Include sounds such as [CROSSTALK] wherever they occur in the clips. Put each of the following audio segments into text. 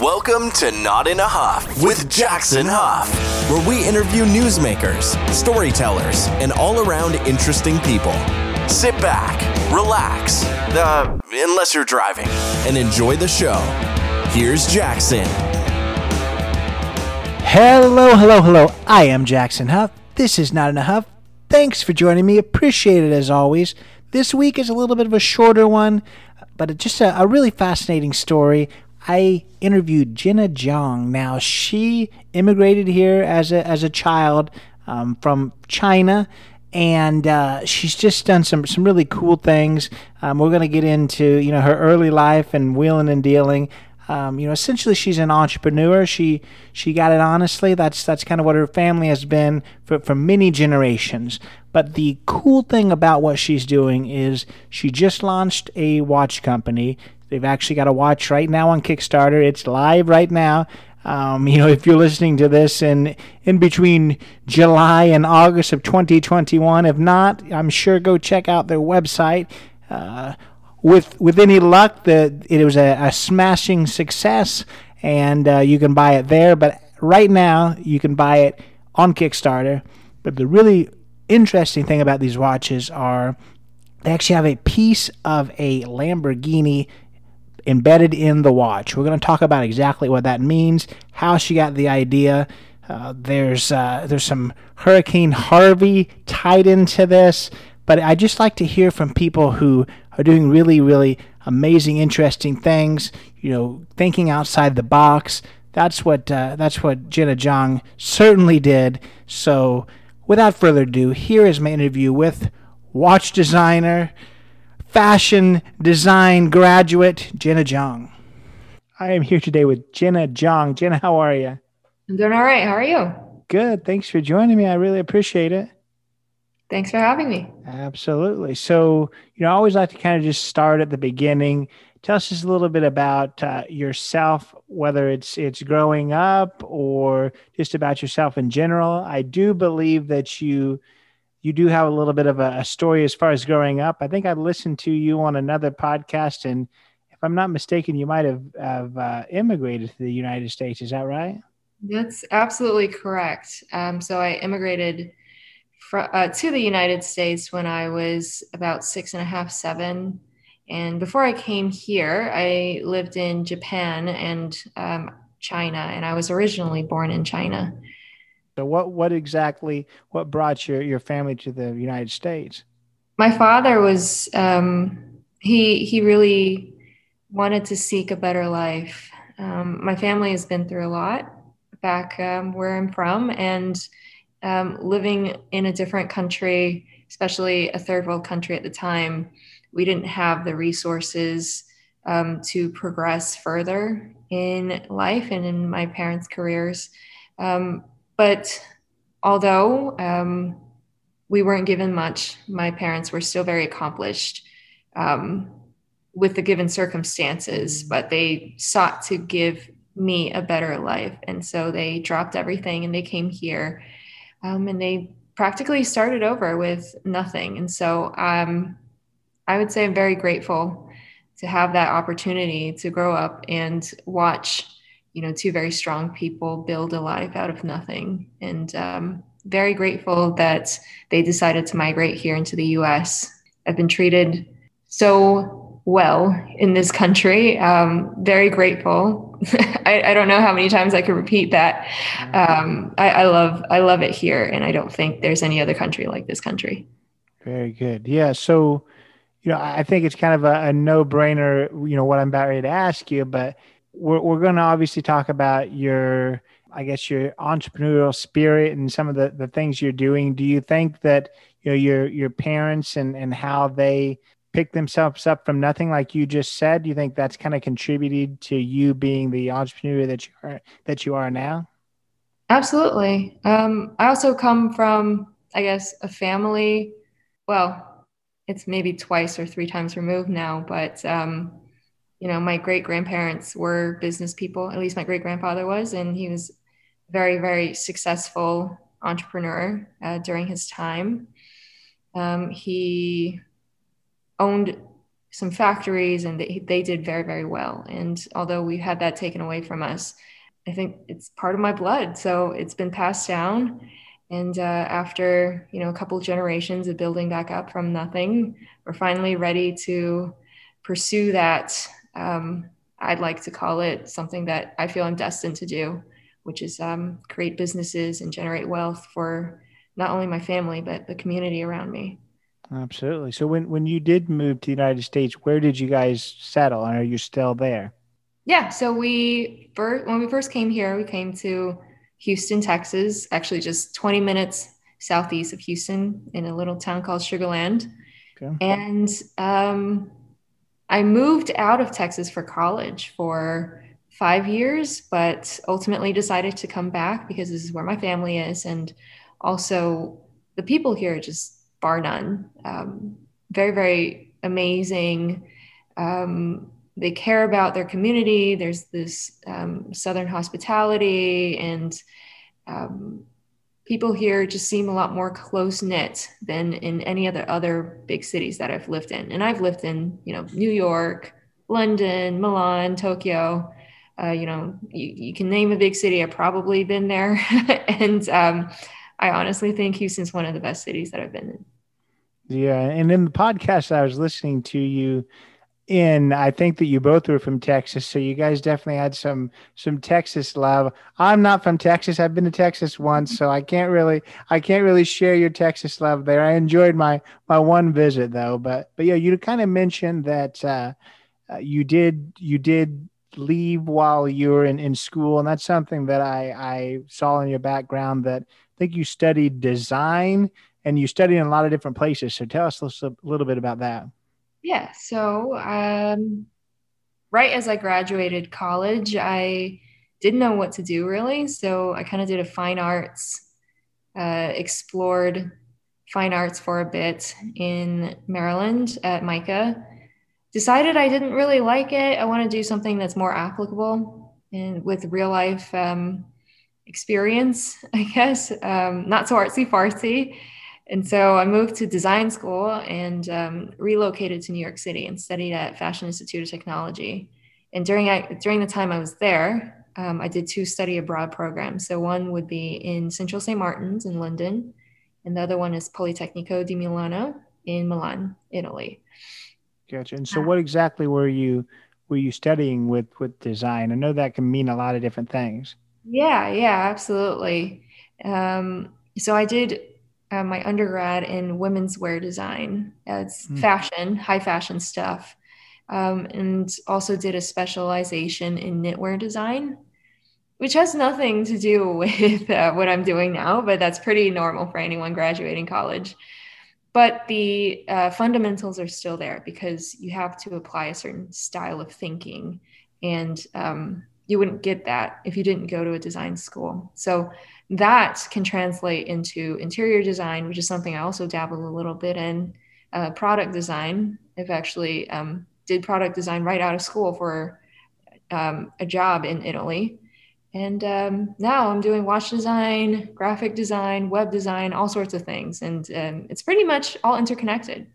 Welcome to Not in a Huff with Jackson Huff, where we interview newsmakers, storytellers, and all around interesting people. Sit back, relax, uh, unless you're driving, and enjoy the show. Here's Jackson. Hello, hello, hello. I am Jackson Huff. This is Not in a Huff. Thanks for joining me. Appreciate it as always. This week is a little bit of a shorter one, but it's just a, a really fascinating story. I interviewed Jenna Zhang. Now, she immigrated here as a, as a child um, from China, and uh, she's just done some, some really cool things. Um, we're going to get into you know her early life and wheeling and dealing. Um, you know, essentially, she's an entrepreneur. She she got it honestly. That's that's kind of what her family has been for, for many generations. But the cool thing about what she's doing is she just launched a watch company. They've actually got a watch right now on Kickstarter. It's live right now. Um, you know, if you're listening to this in in between July and August of 2021, if not, I'm sure go check out their website. Uh, with with any luck, the it was a, a smashing success, and uh, you can buy it there. But right now, you can buy it on Kickstarter. But the really interesting thing about these watches are they actually have a piece of a Lamborghini embedded in the watch. We're going to talk about exactly what that means, how she got the idea. Uh, there's uh, there's some Hurricane Harvey tied into this, but I just like to hear from people who are doing really really amazing, interesting things. You know, thinking outside the box. That's what uh, that's what Jenna Zhang certainly did. So, without further ado, here is my interview with watch designer fashion design graduate, Jenna Zhang. I am here today with Jenna Zhang. Jenna, how are you? I'm doing all right. How are you? Good. Thanks for joining me. I really appreciate it. Thanks for having me. Absolutely. So, you know, I always like to kind of just start at the beginning. Tell us just a little bit about uh, yourself, whether it's it's growing up or just about yourself in general. I do believe that you you do have a little bit of a, a, story as far as growing up. I think I listened to you on another podcast, and if I'm not mistaken, you might have, have uh, immigrated to the United States. Is that right? That's absolutely correct. Um, so I immigrated fr- uh, to the United States when I was about six and a half, seven. And before I came here, I lived in Japan and um, China, and I was originally born in China. So what what exactly what brought your your family to the United States? My father was um, he he really wanted to seek a better life. Um, my family has been through a lot back um, where I'm from, and um, living in a different country, especially a third world country at the time, we didn't have the resources um, to progress further in life and in my parents' careers. Um, but although um, we weren't given much, my parents were still very accomplished um, with the given circumstances, but they sought to give me a better life. And so they dropped everything and they came here um, and they practically started over with nothing. And so um, I would say I'm very grateful to have that opportunity to grow up and watch you know two very strong people build a life out of nothing. And um, very grateful that they decided to migrate here into the us i've been treated so well in this country. Um, very grateful. [LAUGHS] I, I, don't know how many times i could repeat that. Um, I, I love i love it here and i don't think there's any other country like this country. Very good. Yeah so you know i think it's kind of a, a no-brainer you know what i'm about ready to ask you but we're, we're going to obviously talk about your i guess your entrepreneurial spirit and some of the, the things you're doing. Do you think that you know your your parents and and how they pick themselves up from nothing like you just said do you think that's kind of contributed to you being the entrepreneur that you are that you are now? Absolutely. Um, i also come from i guess a family. Well it's maybe twice or three times removed now but um, you know, my great grandparents were business people, at least my great grandfather was, and he was very, very successful entrepreneur uh, during his time. Um, he owned some factories, and they, they did very, very well. And although we had that taken away from us, I think it's part of my blood. So it's been passed down. And uh, after you know a couple generations of building back up from nothing, we're finally ready to pursue that. Um, I'd like to call it something that I feel I'm destined to do, which is um, create businesses and generate wealth for not only my family but the community around me. Absolutely. So when when you did move to the United States, where did you guys settle? And are you still there? Yeah. So we first when we first came here, we came to Houston, Texas, actually just 20 minutes southeast of Houston in a little town called Sugar Land. Okay. And um, I moved out of Texas for college for five years, but ultimately decided to come back because this is where my family is. And also, the people here just bar none. Um, very, very amazing. Um, they care about their community. There's this um, Southern hospitality, and um, people here just seem a lot more close knit than in any other other big cities that I've lived in. And I've lived in, you know, New York, London, Milan, Tokyo. Uh, you know, you, you, can name a big city. I've probably been there, [LAUGHS] and um, I honestly think Houston's one of the best cities that I've been in. Yeah, and in the podcast I was listening to you in. I think that you both were from texas so you guys definitely had some some texas love. I'm not from texas. I've been to texas once so i can't really i can't really share your texas love there. I enjoyed my my one visit though but but yeah you kind of mentioned that uh, uh, you did you did leave while you were in, in school and that's something that i i saw in your background that i think you studied design and you studied in a lot of different places. So tell us a little bit about that yeah. So, um, right as I graduated college, I didn't know what to do really. So, I kind of did a fine arts, uh, explored fine arts for a bit in Maryland at MICA. Decided I didn't really like it. I want to do something that's more applicable and with real life um, experience, [LAUGHS] I guess. Um, not so artsy fartsy. And so I moved to design school and um, relocated to New York City and studied at Fashion Institute of Technology. And during I, during the time I was there, um, I did two study abroad programs. So one would be in Central St. Martin's in London, and the other one is Politecnico di Milano in Milan, Italy. Gotcha. And so, what exactly were you were you studying with with design? I know that can mean a lot of different things. Yeah, yeah, absolutely. Um, so I did uh, my undergrad in women's wear design. It's mm. fashion, high fashion stuff, um, and also did a specialization in knitwear design, which has nothing to do [LAUGHS] with uh, what I'm doing now, but that's pretty normal for anyone graduating college. But the uh, fundamentals are still there because you have to apply a certain style of thinking, and um, you wouldn't get that if you didn't go to a design school. So that can translate into interior design, which is something I also dabble a little bit in. Uh, product design. I've actually um, did product design right out of school for um, a job in Italy. And um, now I'm doing watch design, graphic design, web design, all sorts of things. And um, it's pretty much all interconnected.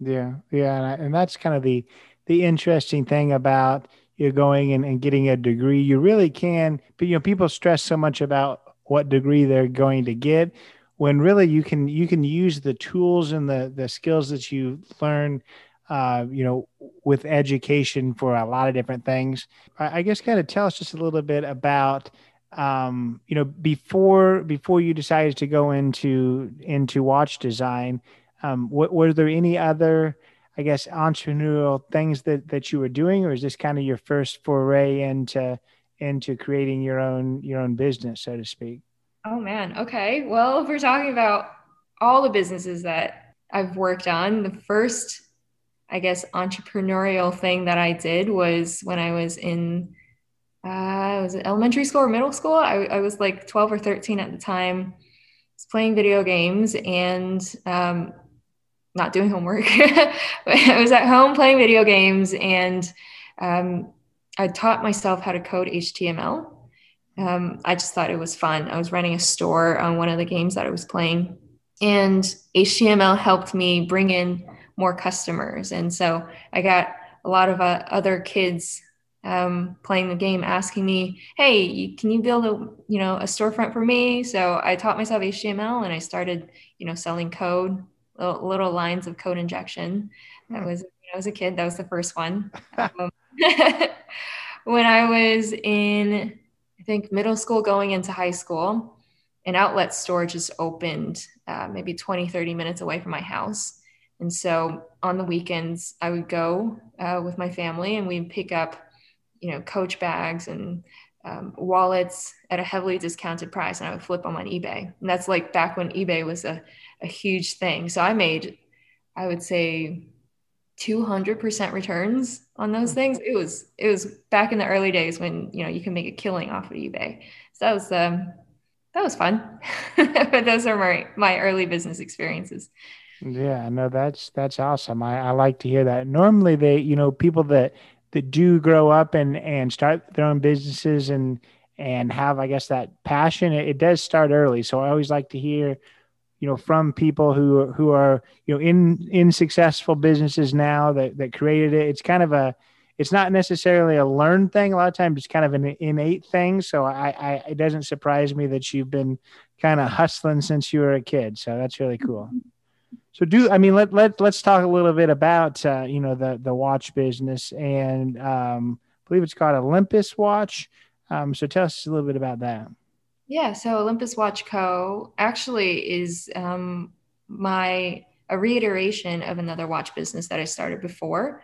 Yeah. Yeah. And, and that's kind of the, the interesting thing about you're going and, and getting a degree. You really can, but you know, people stress so much about what degree they're going to get when really you can you can use the tools and the the skills that you learn uh, you know with education for a lot of different things. I, I guess kind of tell us just a little bit about um, you know before before you decided to go into into watch design um, what were there any other i guess entrepreneurial things that that you were doing or is this kind of your first foray into into creating your own your own business, so to speak? Oh man. Okay. Well, if we're talking about all the businesses that I've worked on, the first, I guess, entrepreneurial thing that I did was when I was in uh, was it elementary school or middle school? I, I, was like 12 or 13 at the time. I was playing video games and um, not doing homework. [LAUGHS] I was at home playing video games and um, I taught myself how to code HTML. Um, I just thought it was fun. I was running a store on one of the games that I was playing, and HTML helped me bring in more customers. And so I got a lot of uh, other kids um, playing the game asking me, "Hey, can you build a you know a storefront for me?" So I taught myself HTML and I started you know selling code, little, little lines of code injection. That was I was a kid. That was the first one. um, [LAUGHS] when I was in, I think middle school, going into high school, an outlet store just opened uh, maybe 20, 30 minutes away from my house. And so on the weekends, I would go uh, with my family and we'd pick up you know, coach bags and um, wallets at a heavily discounted price and I would flip them on eBay. And that's like back when eBay was a, a huge thing. So I made, I would say 200% returns on those things. It was, it was back in the early days when, you know, you can make a killing off of eBay. So that was, um, that was fun. [LAUGHS] but those are my, my early business experiences. Yeah, no, that's, that's awesome. I, I like to hear that. Normally they, you know, people that, that do grow up and and start their own businesses and and have I guess that passion it, it, does start early so I always like to hear you know from people who who are you know in in successful businesses now that that created it. It's kind of a it's not necessarily a learned thing. A lot of times it's kind of an innate thing. So I, I it doesn't surprise me that you've been kind of hustling since you were a kid. So that's really cool. So do I mean let let let's talk a little bit about uh, you know the the watch business and um, I believe it's called Olympus Watch. Um, so tell us a little bit about that. Yeah, so Olympus Watch Co. actually is um, my a reiteration of another watch business that I started before.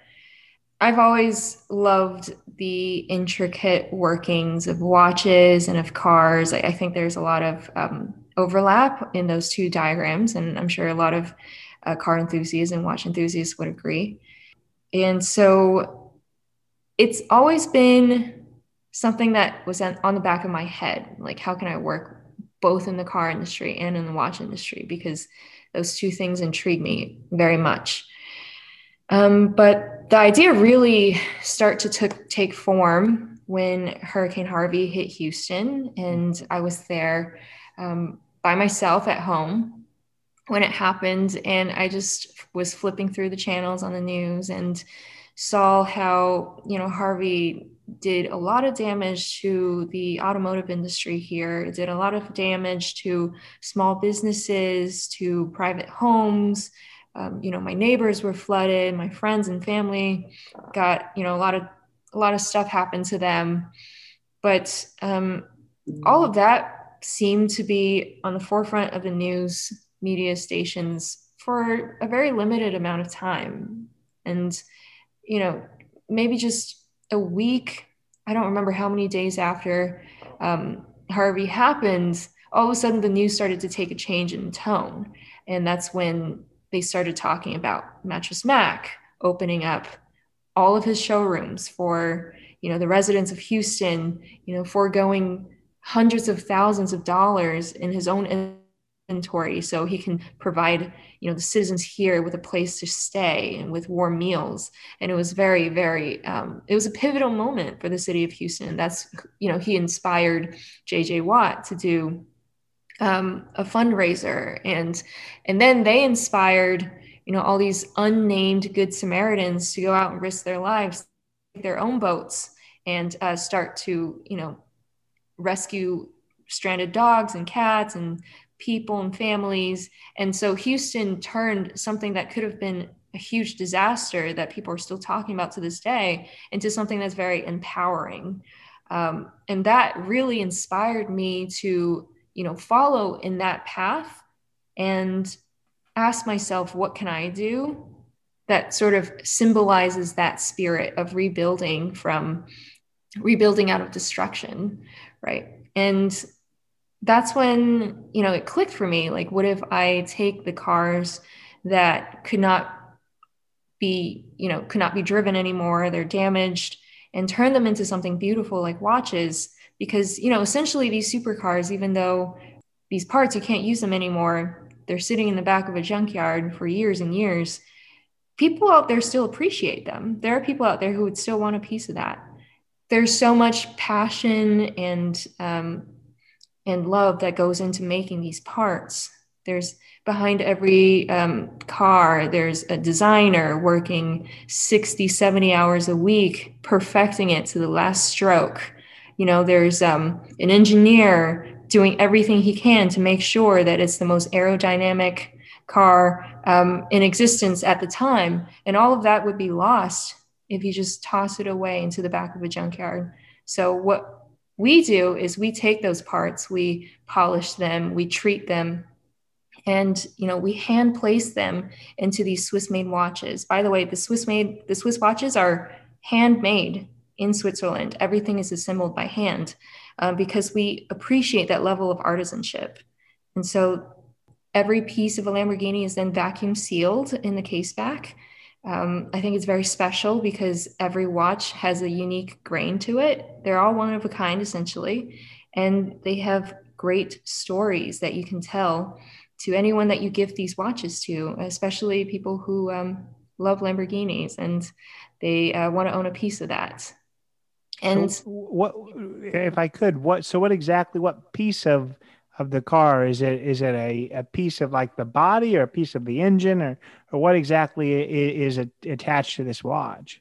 I've always loved the intricate workings of watches and of cars. I, I think there's a lot of um, overlap in those two diagrams, and I'm sure a lot of uh, car enthusiasts and watch enthusiasts would agree. And so it's always been something that was on the back of my head like, how can I work both in the car industry and in the watch industry? Because those two things intrigue me very much. Um, but the idea really start to t- take form when Hurricane Harvey hit Houston, and I was there um, by myself at home when it happened. And I just was flipping through the channels on the news and saw how, you know, Harvey did a lot of damage to the automotive industry here. It did a lot of damage to small businesses, to private homes. Um, you know, my neighbors were flooded. My friends and family got, you know, a lot of a lot of stuff happened to them. But um, all of that seemed to be on the forefront of the news media stations for a very limited amount of time. And, you know, maybe just a week, I don't remember how many days after um, Harvey happened, all of a sudden the news started to take a change in tone. And that's when they started talking about Mattress Mac opening up all of his showrooms for, you know, the residents of Houston, you know, foregoing hundreds of thousands of dollars in his own inventory so he can provide you know the citizens here with a place to stay and with warm meals. And it was very very um, it was a pivotal moment for the city of houston. That's you know he inspired jj watt to do um, a fundraiser. And and then they inspired you know all these unnamed good samaritans to go out and risk their lives their own boats and uh, start to you know rescue stranded dogs and cats and people and families. And so Houston turned something that could have been a huge disaster that people are still talking about to this day into something that's very empowering. Um, and that really inspired me to, you know, follow in that path and ask myself, what can I do that sort of symbolizes that spirit of rebuilding from rebuilding out of destruction, right? And that's when, you know, it clicked for me. Like, what if I take the cars that could not be, you know, could not be driven anymore, they're damaged, and turn them into something beautiful like watches? Because, you know, essentially these supercars, even though these parts, you can't use them anymore, they're sitting in the back of a junkyard for years and years. People out there still appreciate them. There are people out there who would still want a piece of that there's so much passion and um, and love that goes into making these parts There's behind every um, car, there's a designer working 60, 70 hours a week, perfecting it to the last stroke. You know, there's um, an engineer doing everything he can to make sure that it's the most aerodynamic car um, in existence at the time. And all of that would be lost if you just toss it away into the back of a junkyard. So, what we do is we take those parts, we polish them, we treat them, and you know we hand place them into these Swiss made watches. By the way, the Swiss made the Swiss watches are handmade in Switzerland. Everything is assembled by hand uh, because we appreciate that level of artisanship. And so every piece of a Lamborghini is then vacuum sealed in the case back. Um, I think it's very special because every watch has a unique grain to it. They're all one of a kind, essentially, and they have great stories that you can tell to anyone that you give these watches to, especially people who um, love Lamborghinis and they uh, want to own a piece of that. And so what, if I could, what, so what exactly, what piece of, of the car is it, is it a, a piece of like the body or a piece of the engine or, or what exactly is, is attached to this watch?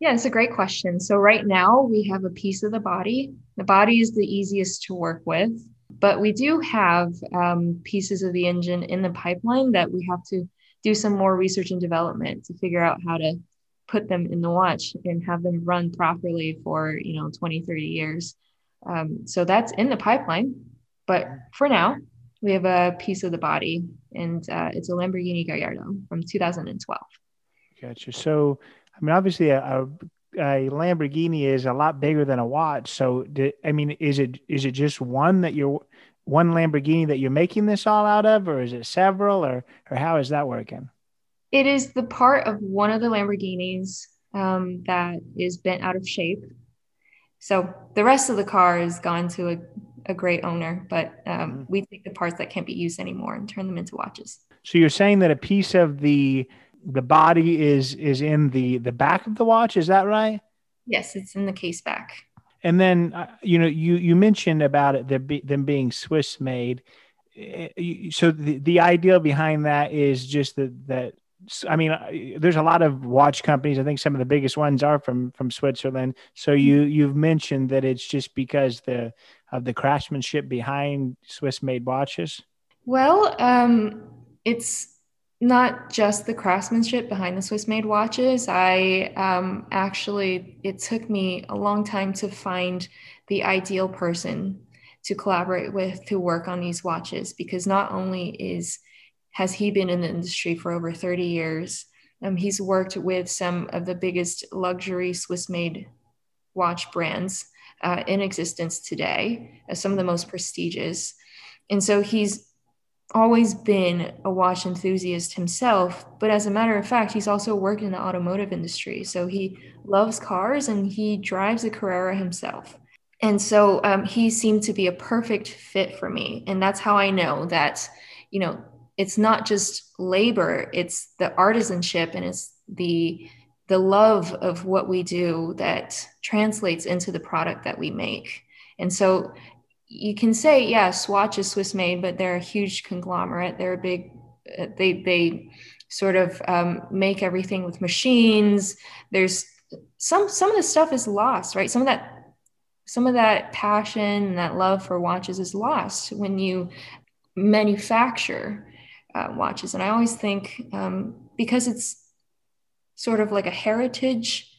Yeah, it's a great question. So right now we have a piece of the body. The body is the easiest to work with, but we do have um, pieces of the engine in the pipeline that we have to do some more research and development to figure out how to put them in the watch and have them run properly for you know 20 30 years um, so that's in the pipeline but for now we have a piece of the body and uh, it's a lamborghini gallardo from 2012 gotcha. So i mean obviously a, a, a lamborghini is a lot bigger than a watch. So do, i mean is it is it just one that you're one lamborghini that you're making this all out of or is it several or or how is that working? It is the part of one of the Lamborghinis um, that is bent out of shape. So the rest of the car is gone to a, a great owner, but um, mm-hmm. we take the parts that can't be used anymore and turn them into watches. So you're saying that a piece of the the body is is in the the back of the watch, is that right? Yes, it's in the case back. And then uh, you know you you mentioned about it them, be, them being Swiss made. Eh, so the, the idea behind that is just that that I mean, there's a lot of watch companies. I think some of the biggest ones are from from Switzerland. So you you've mentioned that it's just because the of the craftsmanship behind Swiss made watches. Well, um, it's not just the craftsmanship behind the Swiss made watches. I um, actually it took me a long time to find the ideal person to collaborate with to work on these watches because not only is has he been in the industry for over 30 years. Um, he's worked with some of the biggest luxury Swiss made watch brands uh, in existence today, as some of the most prestigious. And so he's always been a watch enthusiast himself, but as a matter of fact, he's also worked in the automotive industry. So he loves cars and he drives a Carrera himself. And so um, he seemed to be a perfect fit for me. And that's how I know that, you know, it's not just labor it's the artisanship and it's the the love of what we do that translates into the product that we make. And so you can say yeah swatch is swiss made but they're a huge conglomerate. They're a big uh, they they sort of um, make everything with machines. There's some some of the stuff is lost right? Some of that some of that passion and that love for watches is lost when you manufacture uh, watches. And I always think um, because it's sort of like a heritage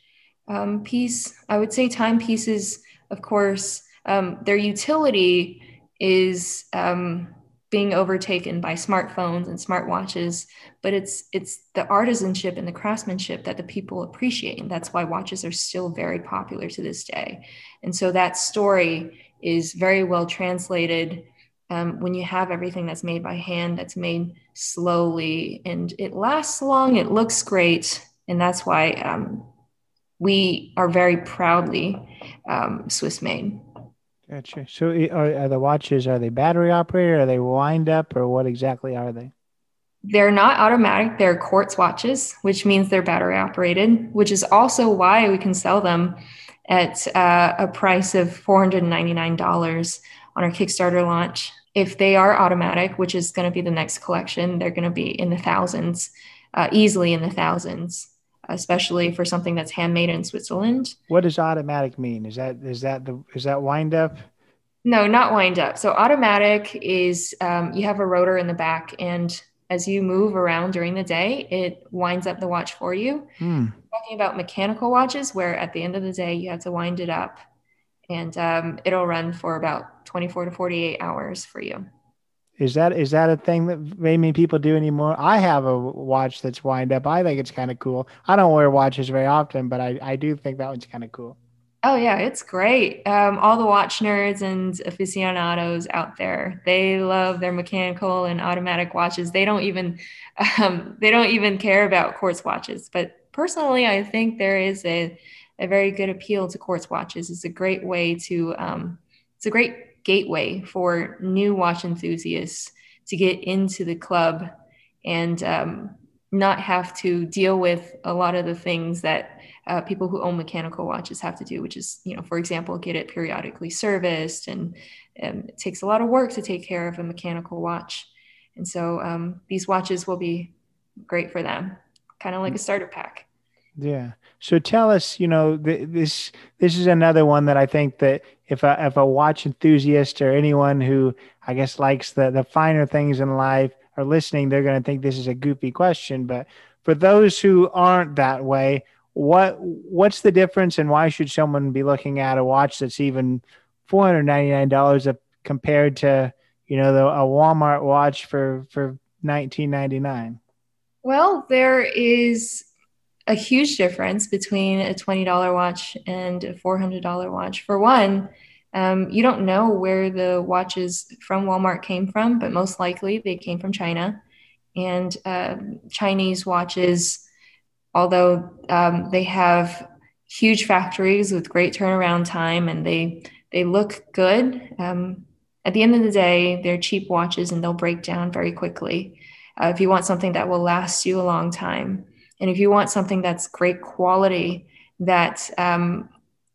um, piece, I would say timepieces, of course, um, their utility is um, being overtaken by smartphones and smartwatches, but it's it's the artisanship and the craftsmanship that the people appreciate, and that's why watches are still very popular to this day. And so that story is very well translated um, when you have everything that's made by hand, that's made slowly, and it lasts long, it looks great, and that's why um, we are very proudly um, Swiss made. Gotcha. So, are, are, the watches are they battery operated? Are they wind up, or what exactly are they? They're not automatic. They're quartz watches, which means they're battery operated. Which is also why we can sell them at uh, a price of four hundred ninety nine dollars on our Kickstarter launch. if they are automatic, which is going to be the next collection, they're going to be in the thousands, uh, easily in the thousands, especially for something that's handmade in Switzerland. What does automatic mean? Is that is that the is that wind up? No, not wind up. So automatic is um, you have a rotor in the back, and as you move around during the day, it winds up the watch for you. Hmm. Talking about mechanical watches, where at the end of the day you have to wind it up, and um, it'll run for about 24 to 48 hours for you. Is that is that a thing that maybe people do anymore? I have a watch that's wind up. I think it's kind of cool. I don't wear watches very often, but I, I do think that one's kind of cool. Oh yeah, it's great. Um, all the watch nerds and aficionados out there, they love their mechanical and automatic watches. They don't even [LAUGHS] um, they don't even care about quartz watches. But personally, I think there is a a very good appeal to quartz watches. It's a great way to um, it's a great gateway for new watch enthusiasts to get into the club and um, not have to deal with a lot of the things that uh, people who own mechanical watches have to do, which is, you know, for example, get it periodically serviced. And um, it takes a lot of work to take care of a mechanical watch. And so um, these watches will be great for them, kind of like a starter pack. Yeah. So tell us, you know, th- this this is another one that I think that if a if a watch enthusiast or anyone who I guess likes the the finer things in life are listening, they're going to think this is a goofy question. But for those who aren't that way, what what's the difference and why should someone be looking at a watch that's even four hundred ninety nine dollars compared to you know the, a Walmart watch for for nineteen ninety nine? Well, there is a huge difference between a twenty dollar watch and a four hundred dollar watch. For one, um, you don't know where the watches from Walmart came from, but most likely they came from China. And uh, Chinese watches although um, they have huge factories with great turnaround time and they they look good. Um, at the end of the day, they're cheap watches and they'll break down very quickly. Uh, if you want something that will last you a long time, and if you want something that's great quality, that um,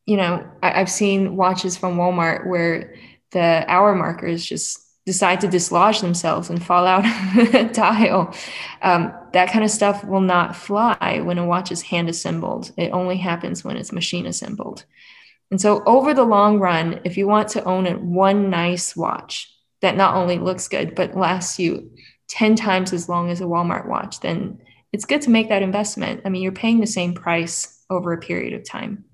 you know, I, have seen watches from Walmart where the hour markers just decide to dislodge themselves and fall out [LAUGHS] of the dial. Um, that kind of stuff will not fly when a watch is hand assembled. It only happens when it's machine assembled. And so, over the long run, if you want to own a, one nice watch that not only looks good, but lasts you 10 times as long as a Walmart watch, then it's good to make that investment. I mean, you're paying the same price over a period of time.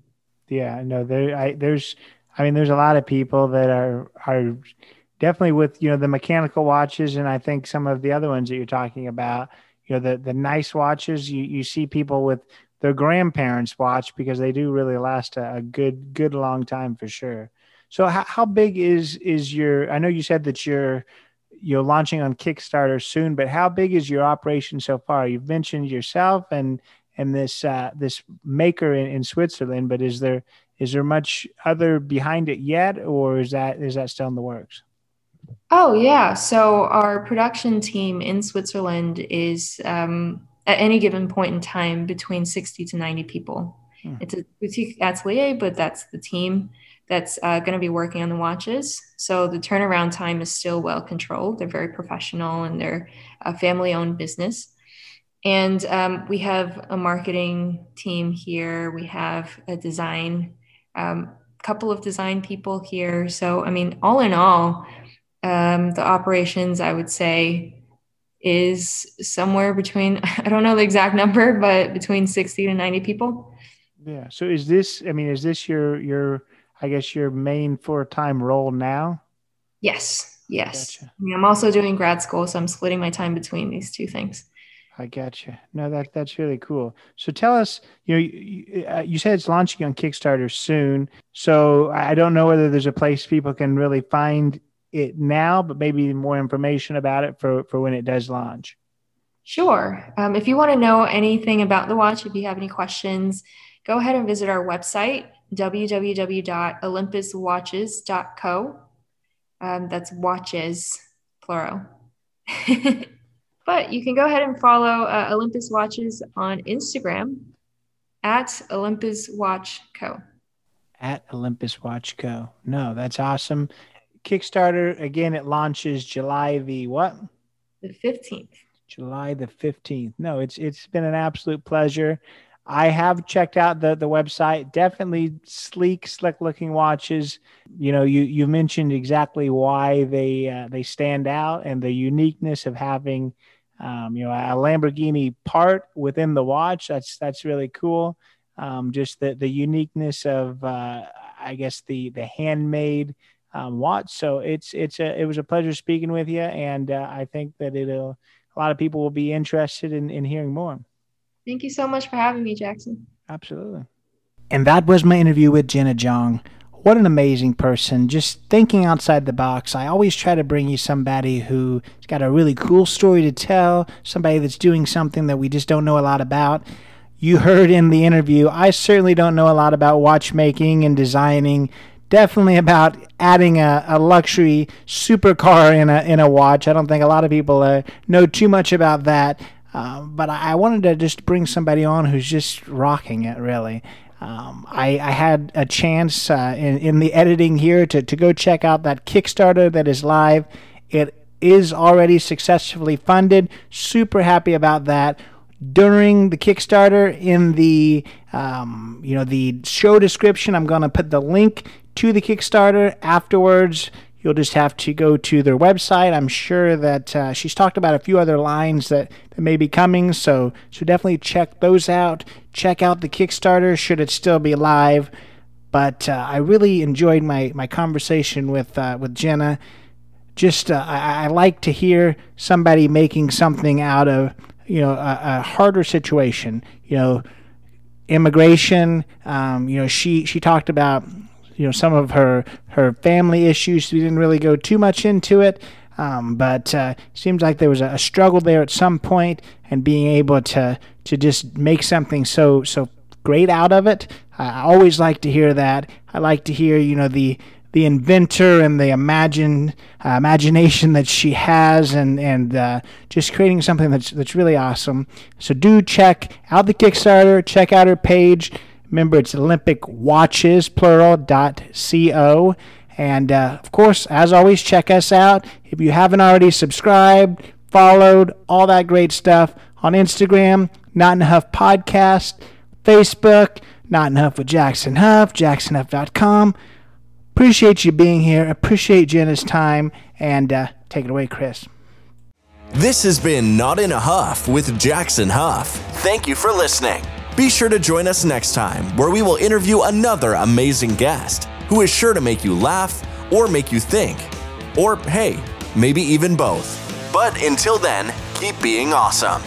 Yeah, no, there, I, there's, I mean, there's a lot of people that are, are, definitely with you know the mechanical watches and i think some of the other ones that you're talking about you know the the nice watches you you see people with their grandparents watch because they do really last a, a good good long time for sure so how, how big is is your i know you said that you're you're launching on kickstarter soon but how big is your operation so far you've mentioned yourself and and this uh, this maker in, in switzerland but is there is there much other behind it yet or is that is that still in the works Oh, yeah. So our production team in Switzerland is um, at any given point in time between 60 to 90 people. Hmm. It's a boutique atelier, but that's the team that's uh, going to be working on the watches. So the turnaround time is still well controlled. They're very professional and they're a family owned business. And um, we have a marketing team here, we have a design, um, couple of design people here. So, I mean, all in all, um, the operations, I would say, is somewhere between, [LAUGHS] I don't know the exact number, but between 60 to 90 people. Yeah. So is this, I mean, is this your, your, I guess your main full time role now? Yes. Yes. Gotcha. I mean, I'm also doing grad school, so I'm splitting my time between these two things. I got you. No, that that's really cool. So tell us, you know, you, uh, you, said it's launching on Kickstarter soon. So I don't know whether there's a place people can really find it now, but maybe more information about it for, for when it does launch? Sure. Um, if you want to know anything about the watch, if you have any questions, go ahead and visit our website, www.olympuswatches.co. Um, that's watches, plural. [LAUGHS] but you can go ahead and follow uh, Olympus Watches on Instagram at Olympus Watch Co. At Olympus Watch Co. No, that's awesome Kickstarter again. It launches July the what? The fifteenth. July the fifteenth. No, it's it's been an absolute pleasure. I have checked out the the website. Definitely sleek, slick looking watches. You know, you you mentioned exactly why they uh, they stand out and the uniqueness of having um, you know a Lamborghini part within the watch. That's that's really cool. Um, just the the uniqueness of uh, I guess the the handmade um, watch. So it's it's a it was a pleasure speaking with you, and uh, I think that it'll a lot of people will be interested in in hearing more. Thank you so much for having me, Jackson. Absolutely. And that was my interview with Jenna Zhang. What an amazing person. Just thinking outside the box. I always try to bring you somebody who's got a really cool story to tell, somebody that's doing something that we just don't know a lot about you heard in the interview, I certainly don't know a lot about watchmaking and designing. Definitely about adding a, a luxury supercar in a in a watch. I don't think a lot of people uh, know too much about that. Uh, but I, I, wanted to just bring somebody on who's just rocking it, really. Um, I, I, had a chance uh, in, in the editing here to, to go check out that Kickstarter that is live. It is already successfully funded. Super happy about that during the Kickstarter in the um, you know the show description. I'm going to put the link to the Kickstarter. Afterwards, you'll just have to go to their website. I'm sure that uh, she's talked about a few other lines that, that may be coming, so so definitely check those out. Check out the Kickstarter should it still be live. But uh, I really enjoyed my my conversation with uh, with Jenna. Just uh, I, I like to hear somebody making something out of you know a, a harder situation you know immigration um, you know she she talked about you know some of her her family issues we didn't really go too much into it um, but uh, seems like there was a, a, struggle there at some point and being able to to just make something so so great out of it I always like to hear that I like to hear you know the the inventor and the imagine uh, imagination that she has, and and uh, just creating something that's that's really awesome. So do check out the Kickstarter. Check out her page. Remember, it's Olympus Watches plural dot co. And uh, of course, as always, check us out. If you haven't already subscribed, followed, all that great stuff on Instagram, Not in a Huff Podcast, Facebook, Not in a Huff with Jackson Huff, jacksonhuff.com. Appreciate you being here. Appreciate Jenna's time. And uh, take it away, Chris. This has been Not in a Huff with Jackson Huff. Thank you for listening. Be sure to join us next time where we will interview another amazing guest who is sure to make you laugh or make you think. Or, hey, maybe even both. But until then, keep being awesome.